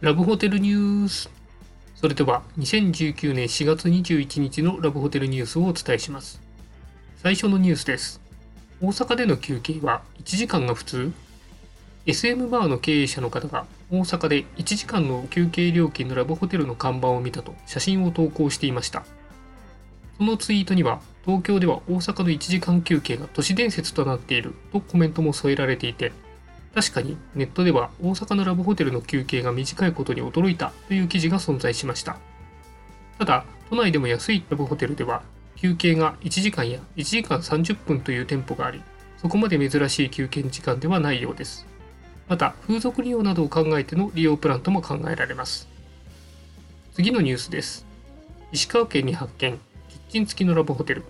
ラブホテルニュース。それでは2019年4月21日のラブホテルニュースをお伝えします。最初のニュースです。大阪での休憩は1時間が普通。SM バーの経営者の方が大阪で1時間の休憩料金のラブホテルの看板を見たと写真を投稿していました。そのツイートには東京では大阪の1時間休憩が都市伝説となっているとコメントも添えられていて確かにネットでは大阪のラブホテルの休憩が短いことに驚いたという記事が存在しました。ただ都内でも安いラブホテルでは休憩が1時間や1時間30分という店舗がありそこまで珍しい休憩時間ではないようです。また風俗利用などを考えての利用プランとも考えられます。次のニュースです。石川県に発見キッチン付きのラブホテル。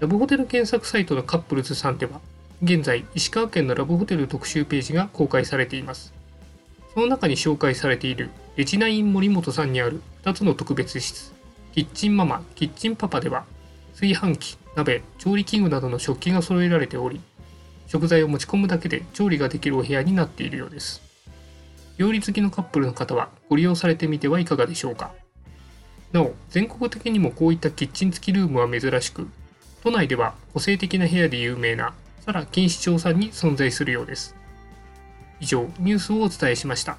ラブホテル検索サイトのカップルズさんでは現在石川県のラブホテル特集ページが公開されています。その中に紹介されているレジナイン森本さんにある2つの特別室。キッチンママキッチンパパでは炊飯器鍋調理器具などの食器が揃えられており食材を持ち込むだけで調理ができるお部屋になっているようです。料理好きのカップルの方はご利用されてみてはいかがでしょうか。なお全国的にもこういったキッチン付きルームは珍しく都内では個性的な部屋で有名なサラ錦糸町さんに存在するようです。以上、ニュースをお伝えしました。